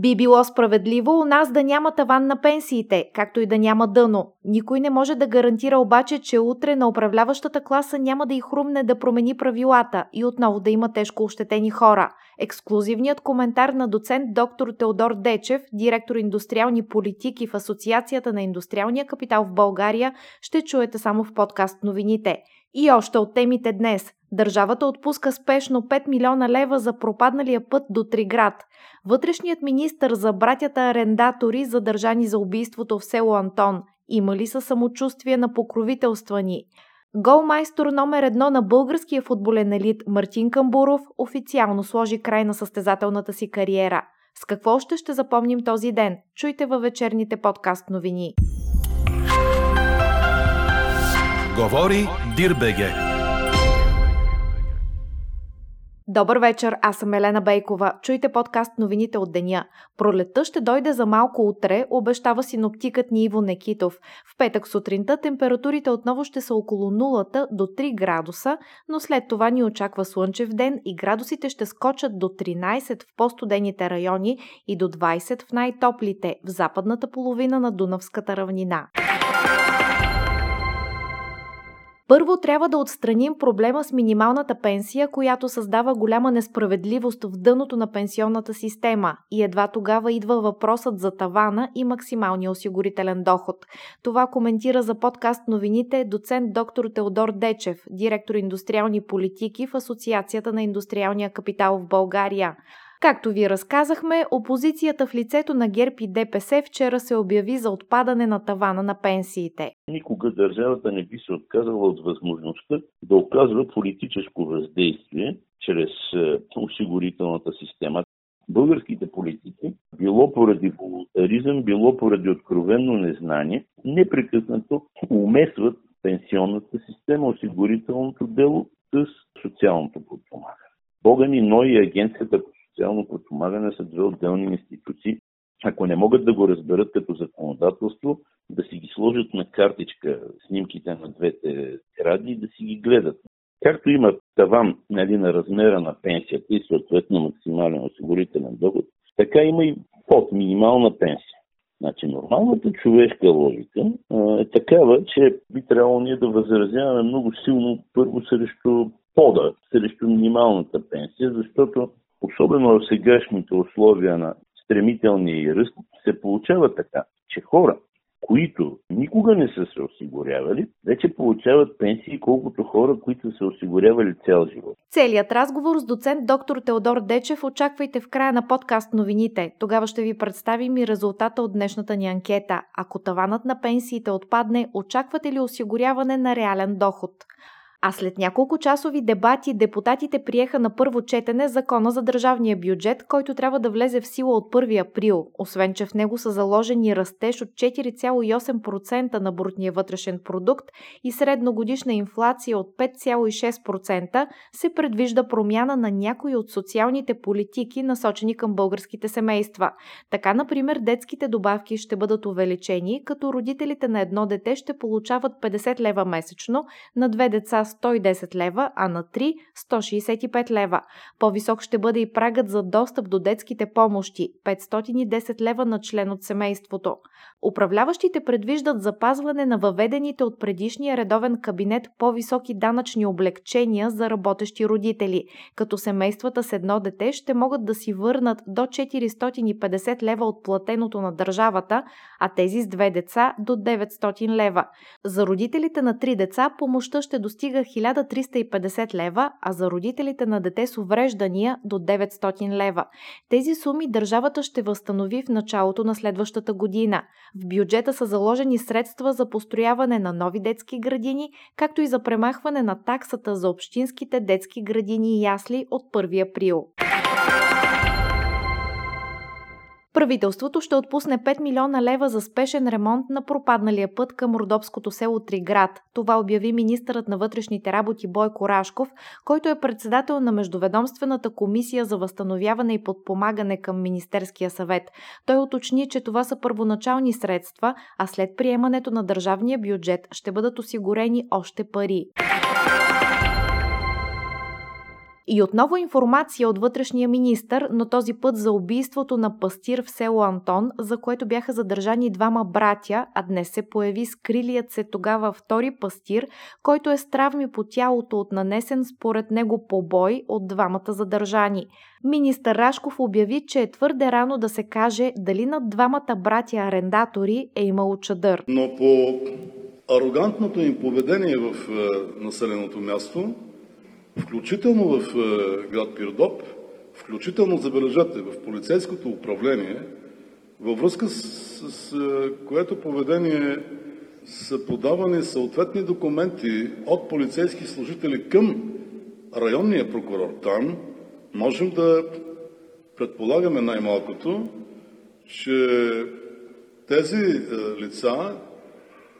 Би било справедливо у нас да няма таван на пенсиите, както и да няма дъно. Никой не може да гарантира обаче, че утре на управляващата класа няма да й хрумне да промени правилата и отново да има тежко ощетени хора. Ексклюзивният коментар на доцент доктор Теодор Дечев, директор индустриални политики в Асоциацията на индустриалния капитал в България, ще чуете само в подкаст новините. И още от темите днес. Държавата отпуска спешно 5 милиона лева за пропадналия път до Триград. Вътрешният министр за братята арендатори, задържани за убийството в село Антон. Има ли са самочувствие на покровителствани? Голмайстор номер едно на българския футболен елит Мартин Камбуров официално сложи край на състезателната си кариера. С какво още ще запомним този ден? Чуйте във вечерните подкаст новини. Говори Дирбеге. Добър вечер, аз съм Елена Бейкова. Чуйте подкаст новините от деня. Пролетта ще дойде за малко утре, обещава синоптикът ни Иво Некитов. В петък сутринта температурите отново ще са около 0 до 3 градуса, но след това ни очаква слънчев ден и градусите ще скочат до 13 в по-студените райони и до 20 в най-топлите, в западната половина на Дунавската равнина. Първо трябва да отстраним проблема с минималната пенсия, която създава голяма несправедливост в дъното на пенсионната система и едва тогава идва въпросът за тавана и максималния осигурителен доход. Това коментира за подкаст новините доцент доктор Теодор Дечев, директор индустриални политики в Асоциацията на индустриалния капитал в България. Както ви разказахме, опозицията в лицето на ГЕРБ и ДПС вчера се обяви за отпадане на тавана на пенсиите. Никога държавата не би се отказала от възможността да оказва политическо въздействие чрез е, осигурителната система. Българските политици, било поради волонтаризъм, било поради откровенно незнание, непрекъснато умесват пенсионната система, осигурителното дело с социалното подпомагане. Бога ни, но и агенцията по социално подпомагане са две отделни институции. Ако не могат да го разберат като законодателство, да си ги сложат на картичка снимките на двете ради и да си ги гледат. Както има таван нали, на размера на пенсията и съответно максимален осигурителен доход, така има и под минимална пенсия. Значи нормалната човешка логика а, е такава, че би трябвало ние да възразяваме много силно първо срещу пода, срещу минималната пенсия, защото особено в сегашните условия на стремителния ръст, се получава така, че хора, които никога не са се осигурявали, вече получават пенсии колкото хора, които са се осигурявали цял живот. Целият разговор с доцент доктор Теодор Дечев очаквайте в края на подкаст новините. Тогава ще ви представим и резултата от днешната ни анкета. Ако таванът на пенсиите отпадне, очаквате ли осигуряване на реален доход? А след няколко часови дебати депутатите приеха на първо четене закона за държавния бюджет, който трябва да влезе в сила от 1 април, освен че в него са заложени растеж от 4,8% на брутния вътрешен продукт и средногодишна инфлация от 5,6%, се предвижда промяна на някои от социалните политики, насочени към българските семейства. Така, например, детските добавки ще бъдат увеличени, като родителите на едно дете ще получават 50 лева месечно, на две деца 110 лева, а на 3 – 165 лева. По-висок ще бъде и прагът за достъп до детските помощи – 510 лева на член от семейството. Управляващите предвиждат запазване на въведените от предишния редовен кабинет по-високи данъчни облегчения за работещи родители, като семействата с едно дете ще могат да си върнат до 450 лева от платеното на държавата, а тези с две деца до 900 лева. За родителите на три деца помощта ще достига достига 1350 лева, а за родителите на дете с увреждания до 900 лева. Тези суми държавата ще възстанови в началото на следващата година. В бюджета са заложени средства за построяване на нови детски градини, както и за премахване на таксата за общинските детски градини и ясли от 1 април. Правителството ще отпусне 5 милиона лева за спешен ремонт на пропадналия път към родопското село Триград. Това обяви министърът на вътрешните работи Бойко Рашков, който е председател на Междуведомствената комисия за възстановяване и подпомагане към Министерския съвет. Той уточни, че това са първоначални средства, а след приемането на държавния бюджет ще бъдат осигурени още пари. И отново информация от вътрешния министр, но този път за убийството на пастир в село Антон, за което бяха задържани двама братя, а днес се появи скрилият се тогава втори пастир, който е с травми по тялото от нанесен според него побой от двамата задържани. Министър Рашков обяви, че е твърде рано да се каже дали над двамата братя арендатори е имало чадър. Но по арогантното им поведение в е, населеното място, включително в е, град Пирдоп, включително, забележете, в полицейското управление, във връзка с, с е, което поведение са подавани съответни документи от полицейски служители към районния прокурор. Там, можем да предполагаме най-малкото, че тези е, лица,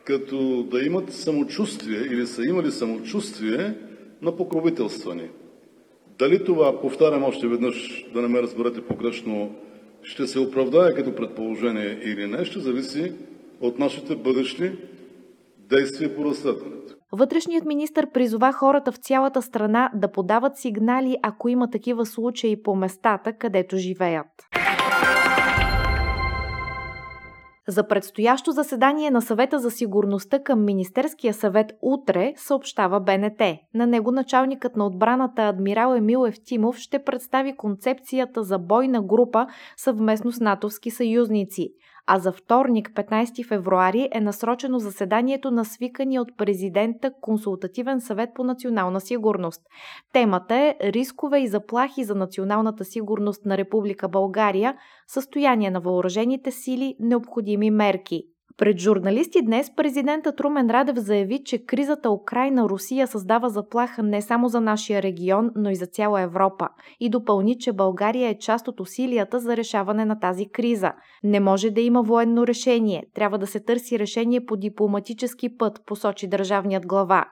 като да имат самочувствие или са имали самочувствие, на покровителствани. Дали това, повтарям още веднъж, да не ме разберете погрешно, ще се оправдае като предположение или не, ще зависи от нашите бъдещи действия по разследването. Вътрешният министр призова хората в цялата страна да подават сигнали, ако има такива случаи по местата, където живеят. За предстоящо заседание на съвета за сигурността към Министерския съвет утре съобщава БНТ. На него началникът на отбраната адмирал Емил Евтимов ще представи концепцията за бойна група съвместно с натовски съюзници а за вторник, 15 февруари, е насрочено заседанието на свикания от президента Консултативен съвет по национална сигурност. Темата е Рискове и заплахи за националната сигурност на Република България, състояние на въоръжените сили, необходими мерки. Пред журналисти днес президентът Румен Радев заяви, че кризата Украина-Русия създава заплаха не само за нашия регион, но и за цяла Европа. И допълни, че България е част от усилията за решаване на тази криза. Не може да има военно решение. Трябва да се търси решение по дипломатически път, посочи държавният глава.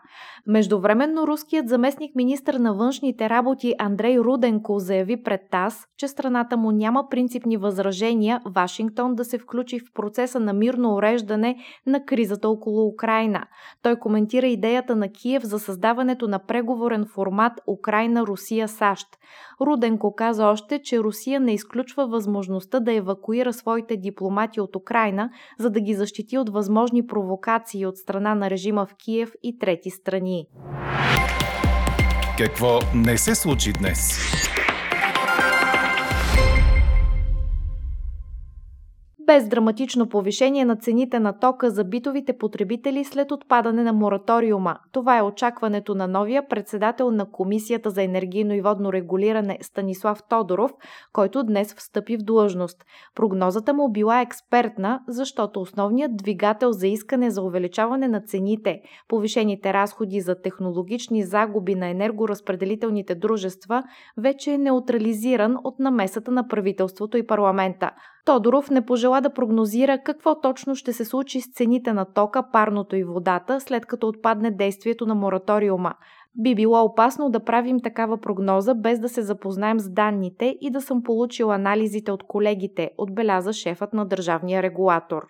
Междувременно руският заместник министр на външните работи Андрей Руденко заяви пред ТАС, че страната му няма принципни възражения Вашингтон да се включи в процеса на мирно уреждане уреждане на кризата около Украина. Той коментира идеята на Киев за създаването на преговорен формат Украина-Русия-САЩ. Руденко каза още, че Русия не изключва възможността да евакуира своите дипломати от Украина, за да ги защити от възможни провокации от страна на режима в Киев и трети страни. Какво не се случи днес? Без драматично повишение на цените на тока за битовите потребители след отпадане на мораториума. Това е очакването на новия председател на Комисията за енергийно и водно регулиране Станислав Тодоров, който днес встъпи в длъжност. Прогнозата му била експертна, защото основният двигател за искане за увеличаване на цените, повишените разходи за технологични загуби на енергоразпределителните дружества, вече е неутрализиран от намесата на правителството и парламента. Тодоров не пожела да прогнозира какво точно ще се случи с цените на тока, парното и водата, след като отпадне действието на мораториума. Би било опасно да правим такава прогноза без да се запознаем с данните и да съм получил анализите от колегите, отбеляза шефът на държавния регулатор.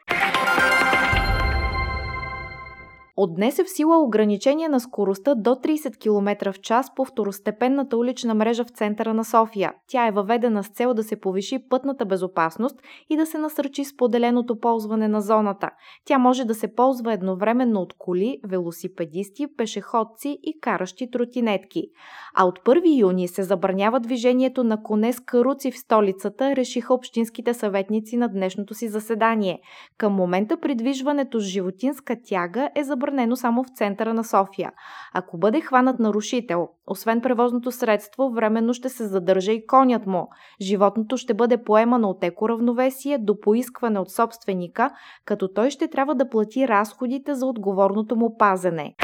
От днес е в сила ограничение на скоростта до 30 км в час по второстепенната улична мрежа в центъра на София. Тя е въведена с цел да се повиши пътната безопасност и да се насърчи споделеното ползване на зоната. Тя може да се ползва едновременно от коли, велосипедисти, пешеходци и каращи тротинетки. А от 1 юни се забранява движението на коне с каруци в столицата, решиха общинските съветници на днешното си заседание. Към момента придвижването с животинска тяга е забранено забранено само в центъра на София. Ако бъде хванат нарушител, освен превозното средство, временно ще се задържа и конят му. Животното ще бъде поемано от екоравновесие до поискване от собственика, като той ще трябва да плати разходите за отговорното му пазене.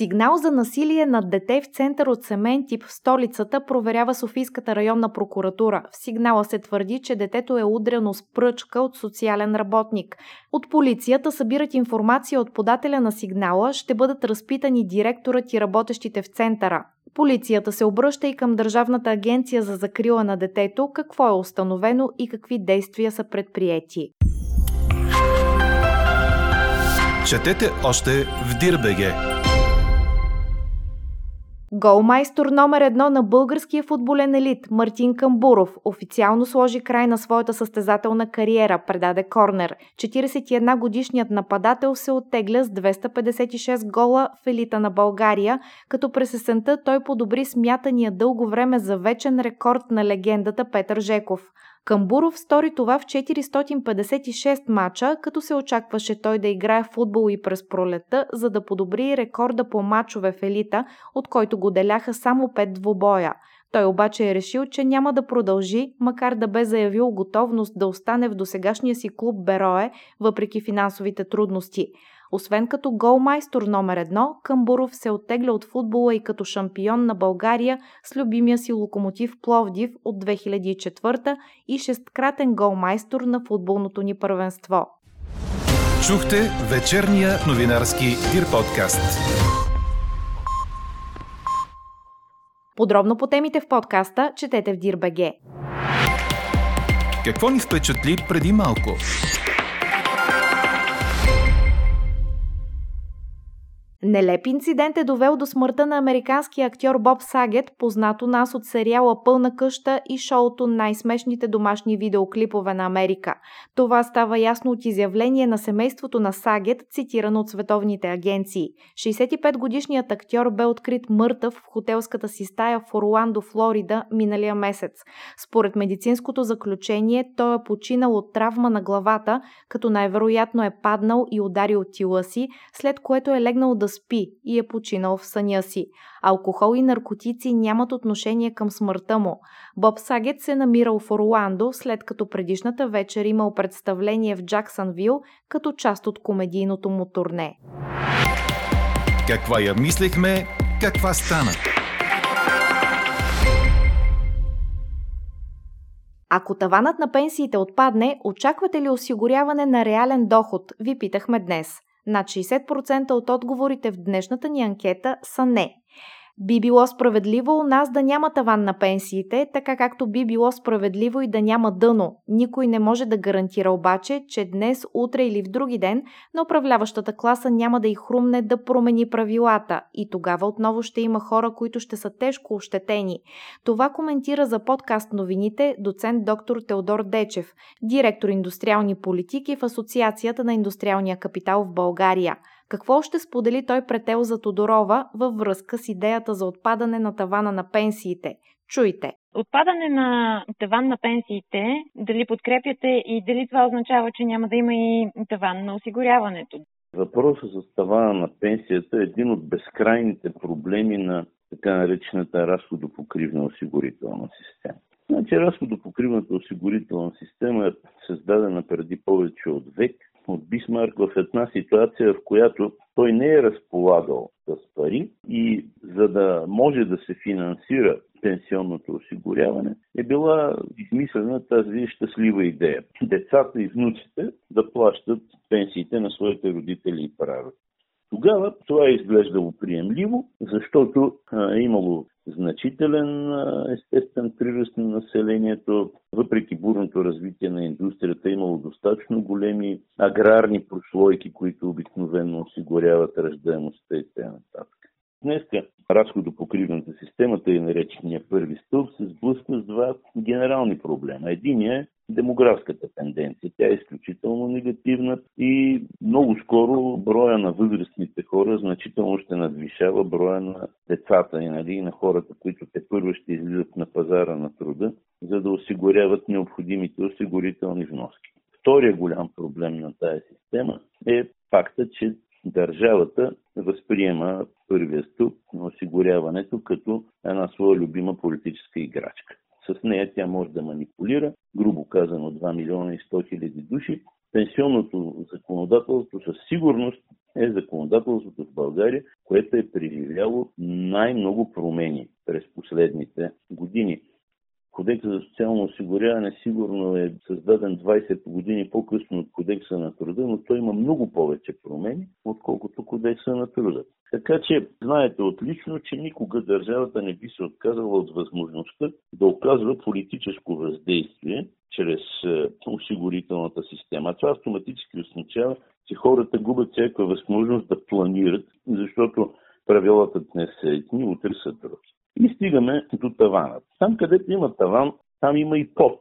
Сигнал за насилие над дете в център от семейен тип в столицата проверява Софийската районна прокуратура. В сигнала се твърди, че детето е удрено с пръчка от социален работник. От полицията събират информация от подателя на сигнала, ще бъдат разпитани директорът и работещите в центъра. Полицията се обръща и към Държавната агенция за закрила на детето, какво е установено и какви действия са предприяти. Четете още в Дирбеге! Голмайстор номер едно на българския футболен елит Мартин Камбуров официално сложи край на своята състезателна кариера, предаде Корнер. 41 годишният нападател се оттегля с 256 гола в елита на България, като през есента той подобри смятания дълго време за вечен рекорд на легендата Петър Жеков. Камбуров стори това в 456 мача, като се очакваше той да играе футбол и през пролета, за да подобри рекорда по мачове в елита, от който го деляха само 5 двубоя. Той обаче е решил, че няма да продължи, макар да бе заявил готовност да остане в досегашния си клуб Берое, въпреки финансовите трудности. Освен като голмайстор номер едно, Камбуров се оттегля от футбола и като шампион на България с любимия си локомотив Пловдив от 2004 и шесткратен голмайстор на футболното ни първенство. Чухте вечерния новинарски Дир подкаст. Подробно по темите в подкаста четете в Дирбеге. Какво ни впечатли преди малко? Нелеп инцидент е довел до смъртта на американския актьор Боб Сагет, познато нас от сериала Пълна къща и шоуто Най-смешните домашни видеоклипове на Америка. Това става ясно от изявление на семейството на Сагет, цитирано от световните агенции. 65-годишният актьор бе открит мъртъв в хотелската си стая в Орландо, Флорида, миналия месец. Според медицинското заключение, той е починал от травма на главата, като най-вероятно е паднал и ударил тила си, след което е легнал да спи и е починал в съня си. Алкохол и наркотици нямат отношение към смъртта му. Боб Сагет се намирал в Орландо, след като предишната вечер имал представление в Джаксънвил като част от комедийното му турне. Каква я мислехме, каква стана? Ако таванът на пенсиите отпадне, очаквате ли осигуряване на реален доход? Ви питахме днес. Над 60% от отговорите в днешната ни анкета са не. Би било справедливо у нас да няма таван на пенсиите, така както би било справедливо и да няма дъно. Никой не може да гарантира обаче, че днес, утре или в други ден на управляващата класа няма да й хрумне да промени правилата и тогава отново ще има хора, които ще са тежко ощетени. Това коментира за подкаст новините доцент доктор Теодор Дечев, директор индустриални политики в Асоциацията на индустриалния капитал в България. Какво ще сподели той пред Елза Тодорова във връзка с идеята за отпадане на тавана на пенсиите? Чуйте! Отпадане на таван на пенсиите, дали подкрепяте и дали това означава, че няма да има и таван на осигуряването? Въпросът за тавана на пенсията е един от безкрайните проблеми на така наречената разходопокривна осигурителна система. Значи разходопокривната осигурителна система е създадена преди повече от век от Бисмарк в една ситуация, в която той не е разполагал с пари и за да може да се финансира пенсионното осигуряване, е била измислена тази щастлива идея. Децата и внуците да плащат пенсиите на своите родители и прави. Тогава това е изглеждало приемливо, защото е имало значителен естествен приръст на населението. Въпреки бурното развитие на индустрията е имало достатъчно големи аграрни прослойки, които обикновено осигуряват ръждаемостта и т.н. Днеска разходопокривната система, тъй наречения първи стълб, се сблъсква с два генерални проблема. Единият е демографската тенденция. Тя е изключително негативна и много скоро броя на възрастните хора значително ще надвишава броя на децата и нали, на хората, които те първо ще излизат на пазара на труда, за да осигуряват необходимите осигурителни вноски. Втория голям проблем на тази система е факта, че държавата възприема първия стълб на осигуряването като една своя любима политическа играчка. с нея тя може да манипулира, грубо казано 2 милиона и 100 хиляди души. Пенсионното законодателство със сигурност е законодателството в България, което е преживяло най-много промени през последните години. Кодекса за социално осигуряване сигурно е създаден 20 години по-късно от Кодекса на труда, но той има много повече промени, отколкото Кодекса на труда. Така че знаете отлично, че никога държавата не би се отказала от възможността да оказва политическо въздействие чрез е, осигурителната система. Това автоматически означава, че хората губят всяка възможност да планират, защото правилата днес са едни, утре са други. И стигаме до тавана. Там, където има таван, там има и под.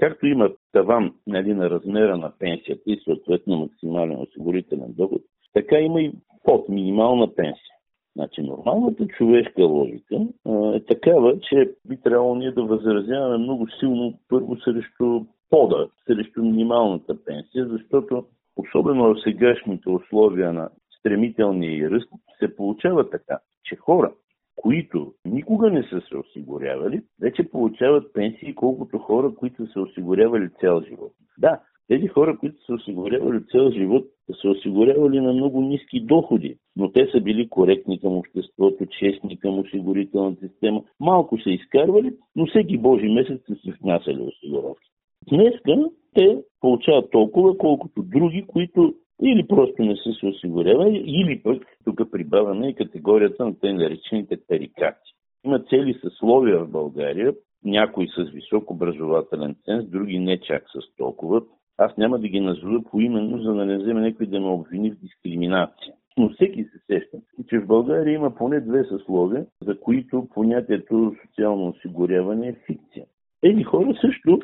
Както има таван нали, на размера на пенсията и съответно максимален осигурителен доход, така има и под минимална пенсия. Значи нормалната човешка логика а, е такава, че би трябвало ние да възразяваме много силно първо срещу пода, срещу минималната пенсия, защото особено в сегашните условия на стремителния ръст се получава така, че хора, които никога не са се осигурявали, вече получават пенсии колкото хора, които са осигурявали цял живот. Да, тези хора, които са осигурявали цял живот, са осигурявали на много ниски доходи, но те са били коректни към обществото, честни към осигурителната система. Малко са изкарвали, но всеки Божи месец са си внасяли осигуровки. Днеска те получават толкова, колкото други, които или просто не са се осигурявали, или пък тук прибавяме и категорията на те наречените тарикати. Има цели съсловия в България, някои с висок образователен ценз, други не чак с толкова. Аз няма да ги назова поименно, за да не вземе някой да ме обвини в дискриминация. Но всеки се сеща, че в България има поне две съсловия, за които понятието социално осигуряване е фикция. Тези хора също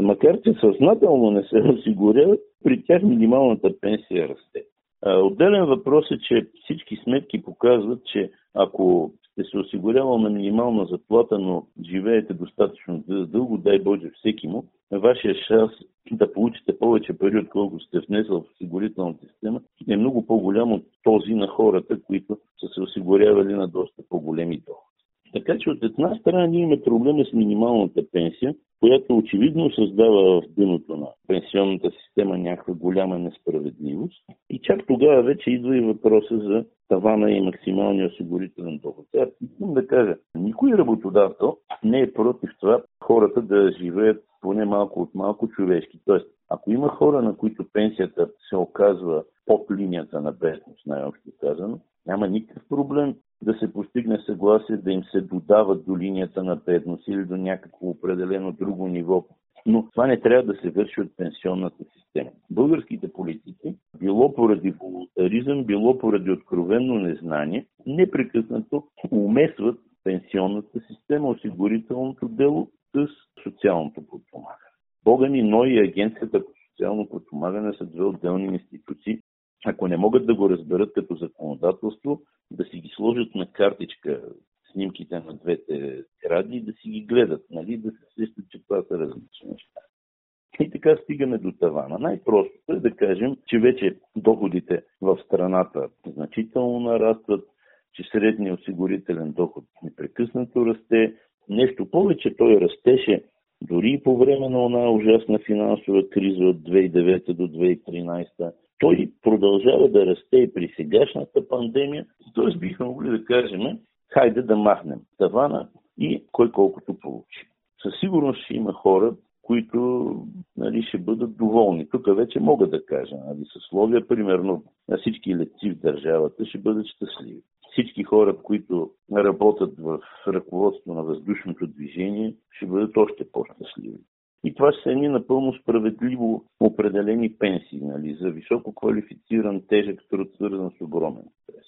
макар че съзнателно не се осигуряват, при тях минималната пенсия расте. Отделен въпрос е, че всички сметки показват, че ако сте се осигурявал на минимална заплата, но живеете достатъчно дълго, дай Боже всеки му, вашия шанс да получите повече пари, отколкото сте внесъл в осигурителната система, е много по-голям от този на хората, които са се осигурявали на доста по-големи доходи. Така че от една страна ние имаме проблема с минималната пенсия, която очевидно създава в дъното на пенсионната система някаква голяма несправедливост. И чак тогава вече идва и въпроса за тавана и максималния осигурителен доход. Сега искам да кажа, никой работодател не е против това хората да живеят поне малко от малко човешки. Тоест, ако има хора, на които пенсията се оказва под линията на бедност, най-общо казано, няма никакъв проблем да се постигне съгласие да им се додават до линията на бедност или до някакво определено друго ниво. Но това не трябва да се върши от пенсионната система. Българските политики, било поради волонтаризъм, било поради откровенно незнание, непрекъснато умесват пенсионната система, осигурителното дело с социалното подпомагане. Бога ни, но и Агенцията по социално подпомагане са две отделни институции, ако не могат да го разберат като законодателство, да си ги сложат на картичка снимките на двете ради и да си ги гледат, нали, да се сещат, че това са различни неща. И така стигаме до тавана. Най-простото е да кажем, че вече доходите в страната значително нарастват, че средният осигурителен доход непрекъснато расте. Нещо повече той растеше дори и по време на една ужасна финансова криза от 2009 до 2013 той продължава да расте и при сегашната пандемия. Т.е. бихме могли да кажем, хайде да махнем тавана и кой колкото получи. Със сигурност ще има хора, които нали, ще бъдат доволни. Тук вече мога да кажа, нали, съсловия, примерно, на всички летци в държавата ще бъдат щастливи. Всички хора, които работят в ръководство на въздушното движение, ще бъдат още по-щастливи. И това ще са едни напълно справедливо определени пенсии нали, за високо квалифициран тежък труд, свързан с огромен стрес.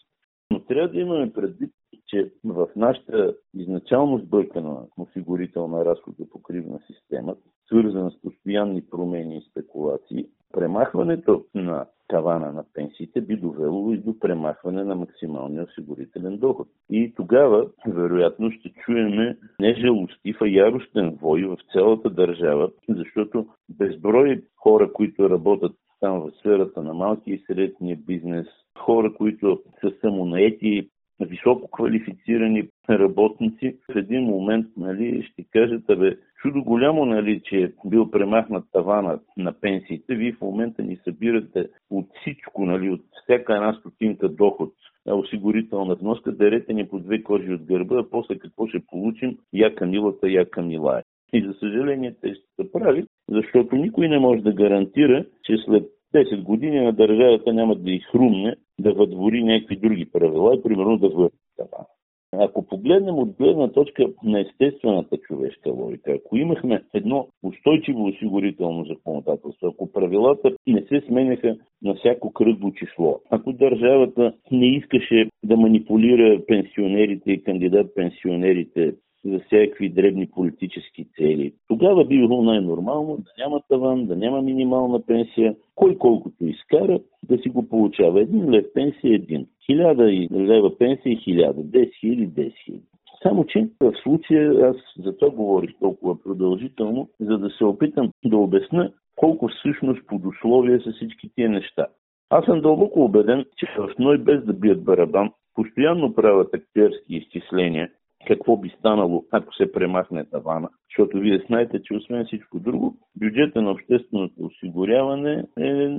Но трябва да имаме предвид, че в нашата изначално сбъркана осигурителна разходопокривна система, свързана с постоянни промени и спекулации, премахването на тавана на пенсиите би довело и до премахване на максималния осигурителен доход. И тогава, вероятно, ще чуеме не жалостив, а яростен вой в цялата държава, защото безброй хора, които работят там в сферата на малки и средния бизнес, хора, които са самонаети, високо квалифицирани работници, в един момент нали, ще кажат, абе, Чудо голямо, нали, че е бил премахнат тавана на пенсиите. Вие в момента ни събирате от всичко, нали, от всяка една стотинка доход осигурителна вноска, дарете ни по две кожи от гърба, а после какво ще получим? Я камилата, я камилая. И за съжаление те ще се прави, защото никой не може да гарантира, че след 10 години на държавата няма да изхрумне да въдвори някакви други правила, примерно да върне това. Ако погледнем от гледна точка на естествената човешка логика, ако имахме едно устойчиво осигурително законодателство, ако правилата не се сменяха на всяко кръгло число, ако държавата не искаше да манипулира пенсионерите и кандидат пенсионерите за всякакви дребни политически цели. Тогава би било най-нормално да няма таван, да няма минимална пенсия, кой колкото изкара да си го получава. Един лев пенсия един. Хиляда лева пенсия хиляда. 10 хиляди, 10 хиляди. Само, че в случая аз за това говорих толкова продължително, за да се опитам да обясна колко всъщност под условия са всички тия неща. Аз съм дълбоко убеден, че в НОЙ без да бият барабан, постоянно правят актьорски изчисления какво би станало, ако се премахне тавана. Защото вие знаете, че освен всичко друго, бюджета на общественото осигуряване е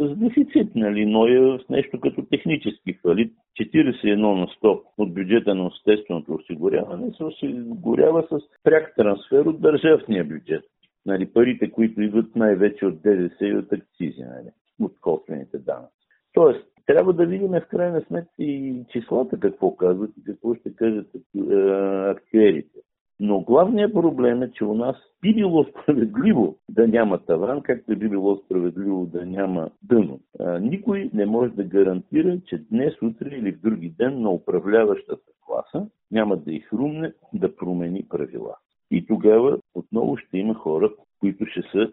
с дефицит, нали, но е с нещо като технически фалит. 41 на 100 от бюджета на общественото осигуряване се осигурява с пряк трансфер от държавния бюджет. Нали, парите, които идват най-вече от ДДС и от акцизи, нали, от косвените данъци. Тоест, трябва да видим в крайна сметка и числата какво казват и какво ще кажат е, актюерите. Но главният проблем е, че у нас би било справедливо да няма таван, както би било справедливо да няма дъно. А, никой не може да гарантира, че днес, утре или в други ден на управляващата класа няма да изхрумне да промени правила. И тогава отново ще има хора, които ще са